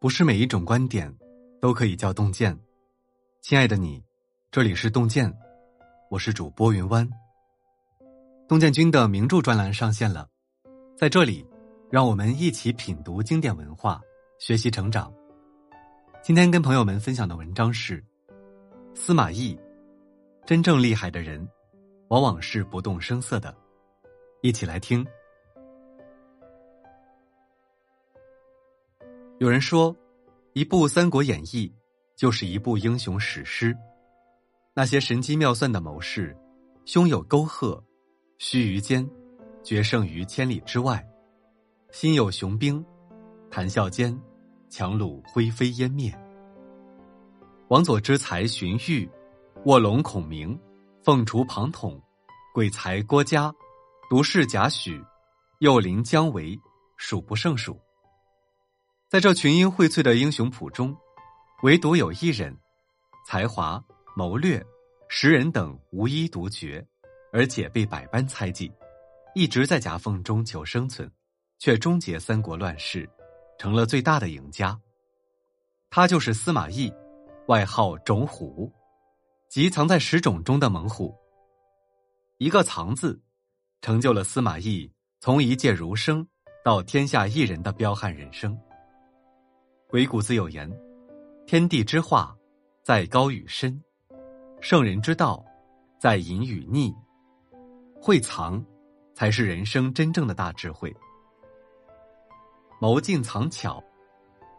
不是每一种观点都可以叫洞见。亲爱的你，这里是洞见，我是主播云湾。洞见君的名著专栏上线了，在这里，让我们一起品读经典文化，学习成长。今天跟朋友们分享的文章是司马懿。真正厉害的人，往往是不动声色的。一起来听。有人说，一部《三国演义》就是一部英雄史诗。那些神机妙算的谋士，胸有沟壑，须臾间决胜于千里之外；心有雄兵，谈笑间强虏灰飞烟灭。王佐之才荀彧，卧龙孔明，凤雏庞统，鬼才郭嘉，独士贾诩，幼灵姜维，数不胜数。在这群英荟萃的英雄谱中，唯独有一人，才华、谋略、识人等无一独绝，而且被百般猜忌，一直在夹缝中求生存，却终结三国乱世，成了最大的赢家。他就是司马懿，外号种虎，即藏在石冢中的猛虎。一个“藏”字，成就了司马懿从一介儒生到天下一人的彪悍人生。鬼谷子有言：“天地之化，在高与深；圣人之道，在隐与匿。会藏，才是人生真正的大智慧。谋尽藏巧，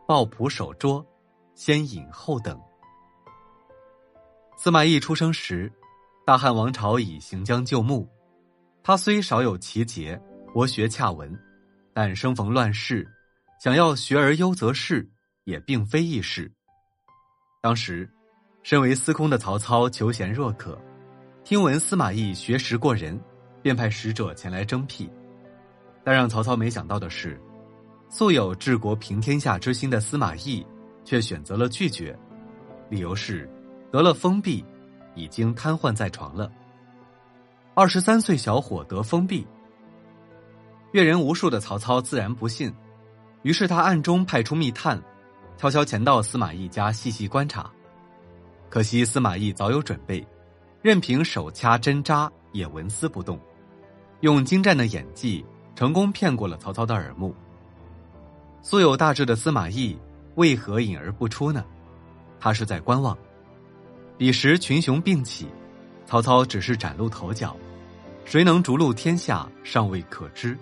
抱朴守拙，先隐后等。”司马懿出生时，大汉王朝已行将就木。他虽少有奇节，博学洽文，但生逢乱世，想要学而优则仕。也并非易事。当时，身为司空的曹操求贤若渴，听闻司马懿学识过人，便派使者前来征辟。但让曹操没想到的是，素有治国平天下之心的司马懿，却选择了拒绝，理由是得了封闭，已经瘫痪在床了。二十三岁小伙得封闭，阅人无数的曹操自然不信，于是他暗中派出密探。悄悄潜到司马懿家细细观察，可惜司马懿早有准备，任凭手掐针扎也纹丝不动，用精湛的演技成功骗过了曹操的耳目。素有大志的司马懿为何隐而不出呢？他是在观望。彼时群雄并起，曹操只是崭露头角，谁能逐鹿天下尚未可知。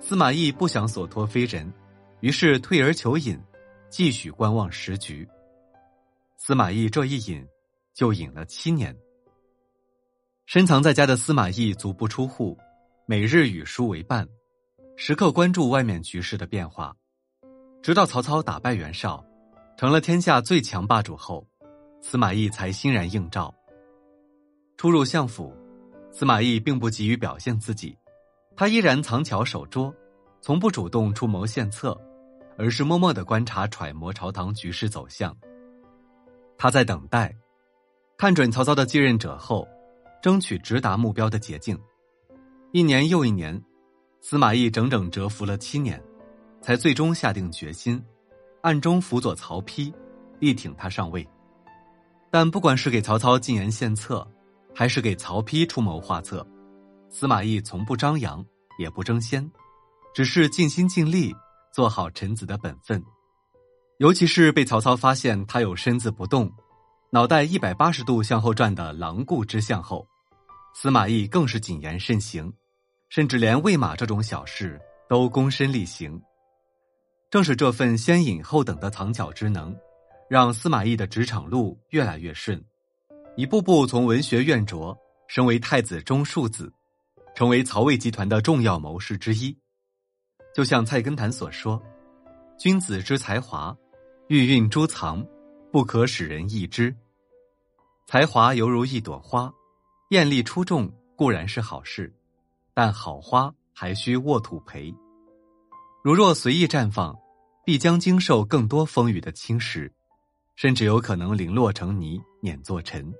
司马懿不想所托非人，于是退而求隐。继续观望时局，司马懿这一隐就隐了七年。深藏在家的司马懿足不出户，每日与书为伴，时刻关注外面局势的变化。直到曹操打败袁绍，成了天下最强霸主后，司马懿才欣然应召。初入相府，司马懿并不急于表现自己，他依然藏巧守拙，从不主动出谋献策。而是默默的观察、揣摩朝堂局势走向。他在等待，看准曹操的继任者后，争取直达目标的捷径。一年又一年，司马懿整整蛰伏了七年，才最终下定决心，暗中辅佐曹丕，力挺他上位。但不管是给曹操进言献策，还是给曹丕出谋划策，司马懿从不张扬，也不争先，只是尽心尽力。做好臣子的本分，尤其是被曹操发现他有身子不动、脑袋一百八十度向后转的狼顾之相后，司马懿更是谨言慎行，甚至连喂马这种小事都躬身力行。正是这份先隐后等的藏巧之能，让司马懿的职场路越来越顺，一步步从文学院卓升为太子中庶子，成为曹魏集团的重要谋士之一。就像菜根谭所说：“君子之才华，欲蕴诸藏，不可使人易之。才华犹如一朵花，艳丽出众固然是好事，但好花还需沃土培。如若随意绽放，必将经受更多风雨的侵蚀，甚至有可能零落成泥，碾作尘。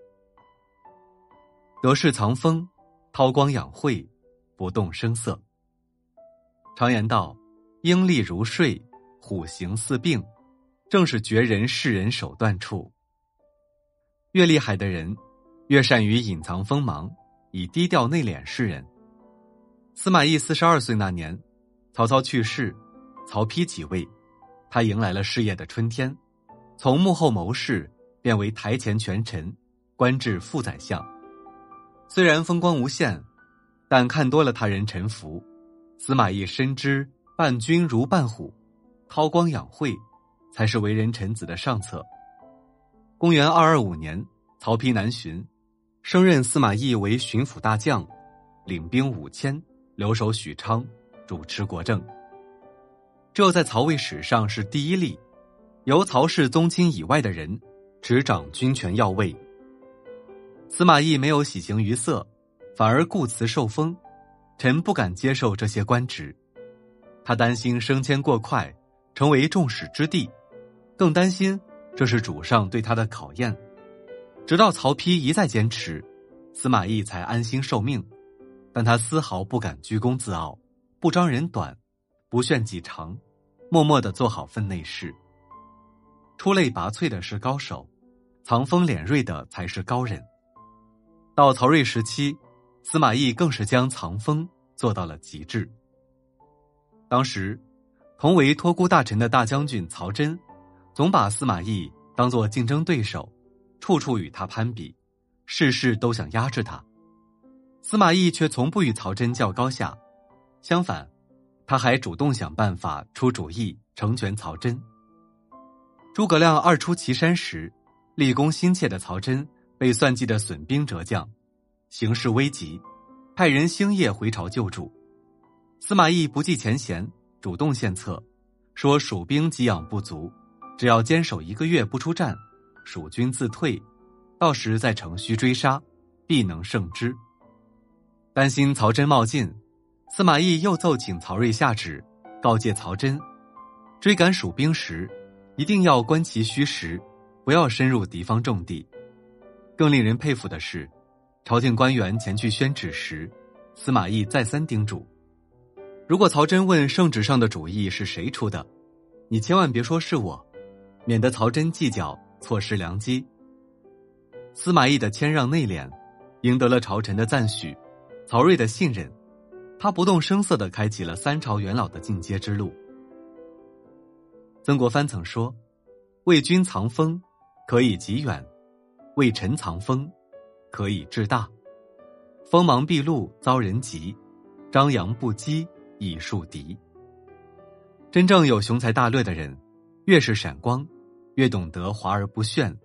得势藏锋，韬光养晦，不动声色。”常言道：“鹰立如睡，虎行似病。”正是绝人世人手段处。越厉害的人，越善于隐藏锋芒，以低调内敛示人。司马懿四十二岁那年，曹操去世，曹丕即位，他迎来了事业的春天，从幕后谋士变为台前权臣，官至副宰相。虽然风光无限，但看多了他人沉浮，司马懿深知伴君如伴虎，韬光养晦，才是为人臣子的上策。公元二二五年，曹丕南巡，升任司马懿为巡抚大将，领兵五千。留守许昌，主持国政。这在曹魏史上是第一例，由曹氏宗亲以外的人执掌军权要位。司马懿没有喜形于色，反而顾辞受封，臣不敢接受这些官职。他担心升迁过快，成为众矢之的，更担心这是主上对他的考验。直到曹丕一再坚持，司马懿才安心受命。但他丝毫不敢居功自傲，不张人短，不炫己长，默默的做好分内事。出类拔萃的是高手，藏锋敛锐的才是高人。到曹睿时期，司马懿更是将藏锋做到了极致。当时，同为托孤大臣的大将军曹真，总把司马懿当做竞争对手，处处与他攀比，事事都想压制他。司马懿却从不与曹真较高下，相反，他还主动想办法出主意成全曹真。诸葛亮二出祁山时，立功心切的曹真被算计的损兵折将，形势危急，派人星夜回朝救助。司马懿不计前嫌，主动献策，说蜀兵给养不足，只要坚守一个月不出战，蜀军自退，到时在城虚追杀，必能胜之。担心曹真冒进，司马懿又奏请曹睿下旨，告诫曹真，追赶蜀兵时，一定要观其虚实，不要深入敌方重地。更令人佩服的是，朝廷官员前去宣旨时，司马懿再三叮嘱：如果曹真问圣旨上的主意是谁出的，你千万别说是我，免得曹真计较，错失良机。司马懿的谦让内敛，赢得了朝臣的赞许。曹睿的信任，他不动声色的开启了三朝元老的进阶之路。曾国藩曾说：“为君藏锋，可以极远；为臣藏锋，可以至大。锋芒毕露遭人嫉，张扬不羁以树敌。”真正有雄才大略的人，越是闪光，越懂得华而不炫，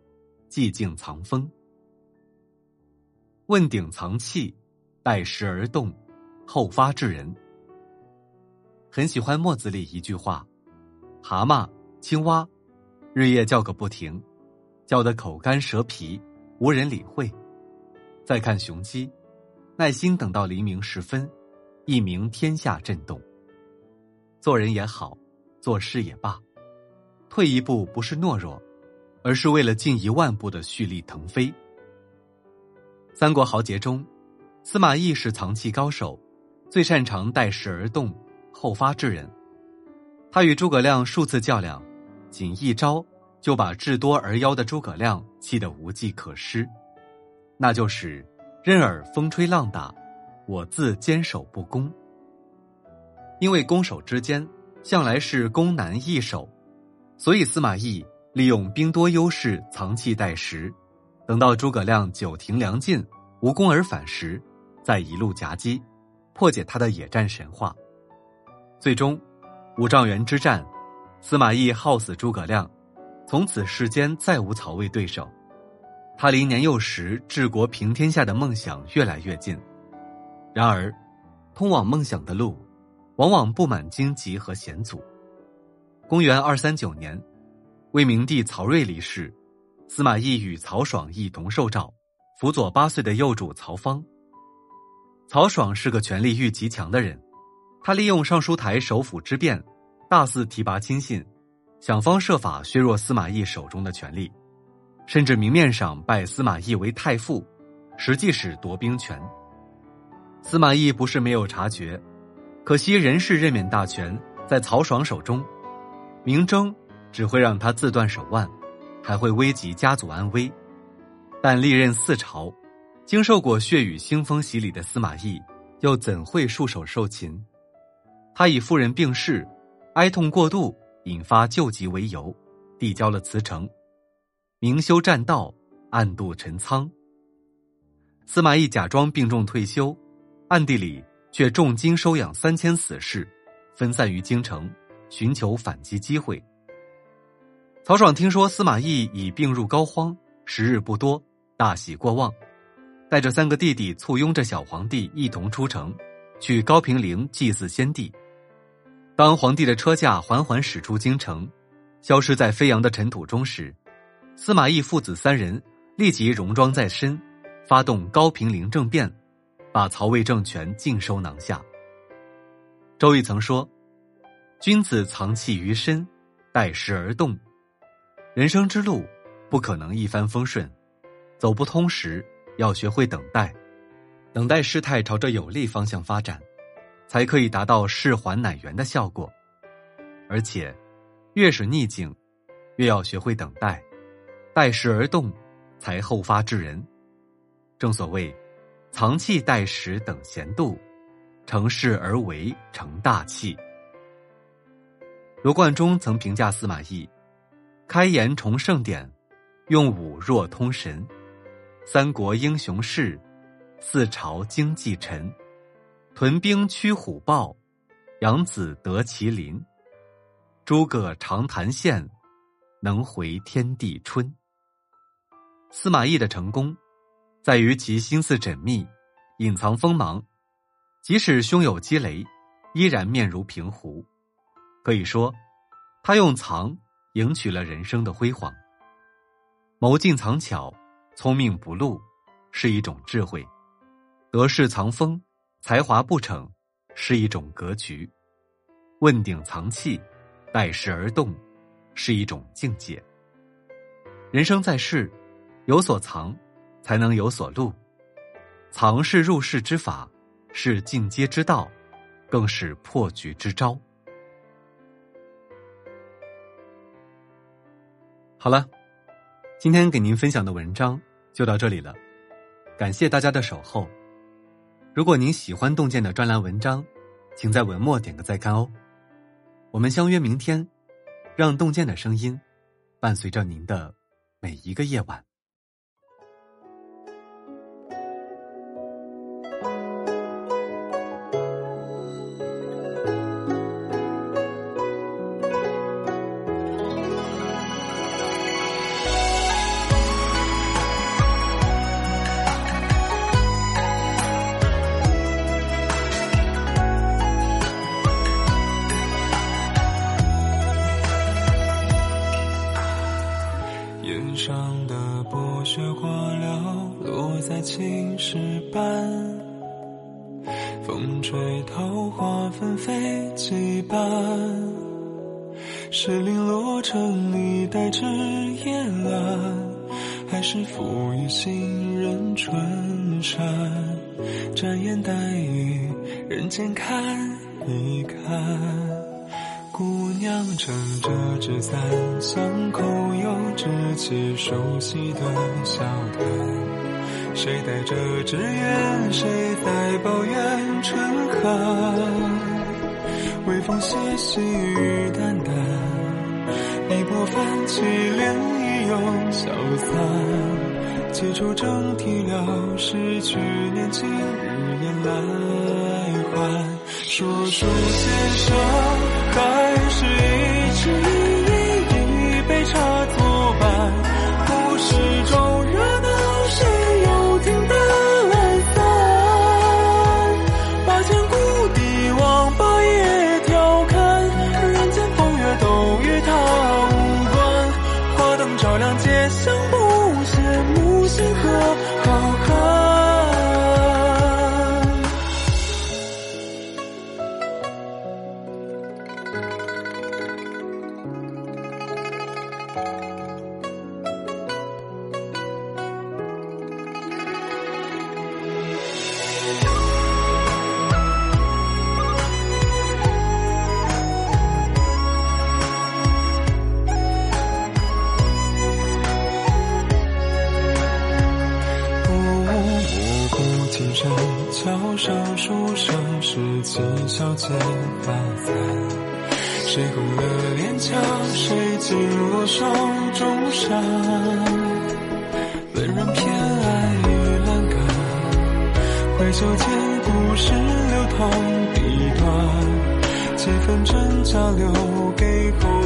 寂静藏锋。问鼎藏器。待时而动，后发制人。很喜欢墨子里一句话：“蛤蟆、青蛙，日夜叫个不停，叫得口干舌皮，无人理会。再看雄鸡，耐心等到黎明时分，一鸣天下震动。做人也好，做事也罢，退一步不是懦弱，而是为了进一万步的蓄力腾飞。三国豪杰中。司马懿是藏器高手，最擅长待时而动，后发制人。他与诸葛亮数次较量，仅一招就把智多而妖的诸葛亮气得无计可施。那就是任尔风吹浪打，我自坚守不攻。因为攻守之间向来是攻难易守，所以司马懿利用兵多优势藏器待时，等到诸葛亮久停粮尽，无功而返时。再一路夹击，破解他的野战神话。最终，五丈原之战，司马懿耗死诸葛亮，从此世间再无曹魏对手。他离年幼时治国平天下的梦想越来越近。然而，通往梦想的路，往往布满荆棘和险阻。公元二三九年，魏明帝曹睿离世，司马懿与曹爽一同受诏，辅佐八岁的幼主曹芳。曹爽是个权力欲极强的人，他利用尚书台首辅之便，大肆提拔亲信，想方设法削弱司马懿手中的权力，甚至明面上拜司马懿为太傅，实际是夺兵权。司马懿不是没有察觉，可惜人事任免大权在曹爽手中，明争只会让他自断手腕，还会危及家族安危。但历任四朝，经受过血雨腥风洗礼的司马懿，又怎会束手受擒？他以夫人病逝，哀痛过度，引发旧疾为由，递交了辞呈，明修栈道，暗度陈仓。司马懿假装病重退休，暗地里却重金收养三千死士，分散于京城，寻求反击机会。曹爽听说司马懿已病入膏肓，时日不多，大喜过望，带着三个弟弟簇拥着小皇帝一同出城，去高平陵祭祀先帝。当皇帝的车驾缓缓驶出京城，消失在飞扬的尘土中时，司马懿父子三人立即戎装在身。发动高平陵政变，把曹魏政权尽收囊下。周瑜曾说：“君子藏器于身，待时而动。人生之路不可能一帆风顺，走不通时要学会等待，等待事态朝着有利方向发展，才可以达到事缓乃圆的效果。而且，越是逆境，越要学会等待，待时而动，才后发制人。”正所谓，藏器待时等闲度，成事而为成大器。罗贯中曾评价司马懿：开颜重盛典，用武若通神；三国英雄事，四朝经济臣。屯兵驱虎豹，养子得麒麟。诸葛长谈献，能回天地春。司马懿的成功。在于其心思缜密，隐藏锋芒，即使胸有积雷，依然面如平湖。可以说，他用藏赢取了人生的辉煌。谋尽藏巧，聪明不露，是一种智慧；得势藏锋，才华不逞，是一种格局；问鼎藏器，待时而动，是一种境界。人生在世，有所藏。才能有所录，藏是入世之法，是进阶之道，更是破局之招。好了，今天给您分享的文章就到这里了，感谢大家的守候。如果您喜欢洞见的专栏文章，请在文末点个再看哦。我们相约明天，让洞见的声音伴随着您的每一个夜晚。青是零落成一代纸烟蓝，还是赋予行人春山？展颜黛玉，人间看一看。姑娘撑着纸伞，巷口有稚气熟悉的小摊。谁带着纸鸢，谁在抱怨春寒？微风习习，雨淡淡，我泛起涟漪又消散。几愁正啼了，失去年轻，日夜来还。说书先生，还是一直羡慕星河浩瀚青山桥上书生是几小姐发散。谁红了脸颊，谁紧握手中沙。本人偏爱玉兰感，回首间故事流淌笔端，几分真假留给后。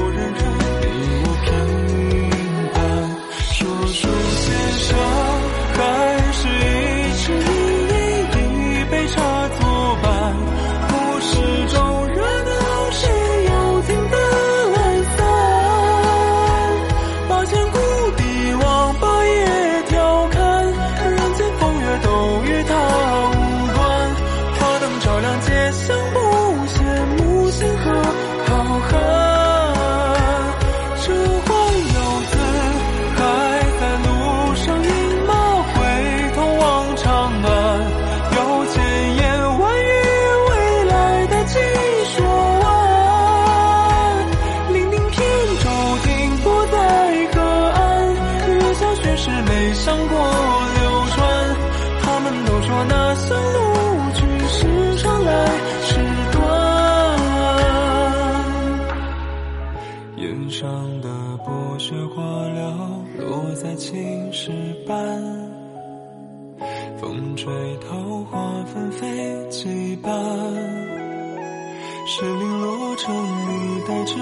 枝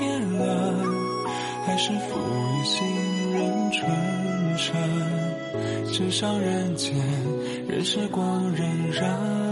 叶了，还是赋予行人春山。纸上人间，任时光荏苒。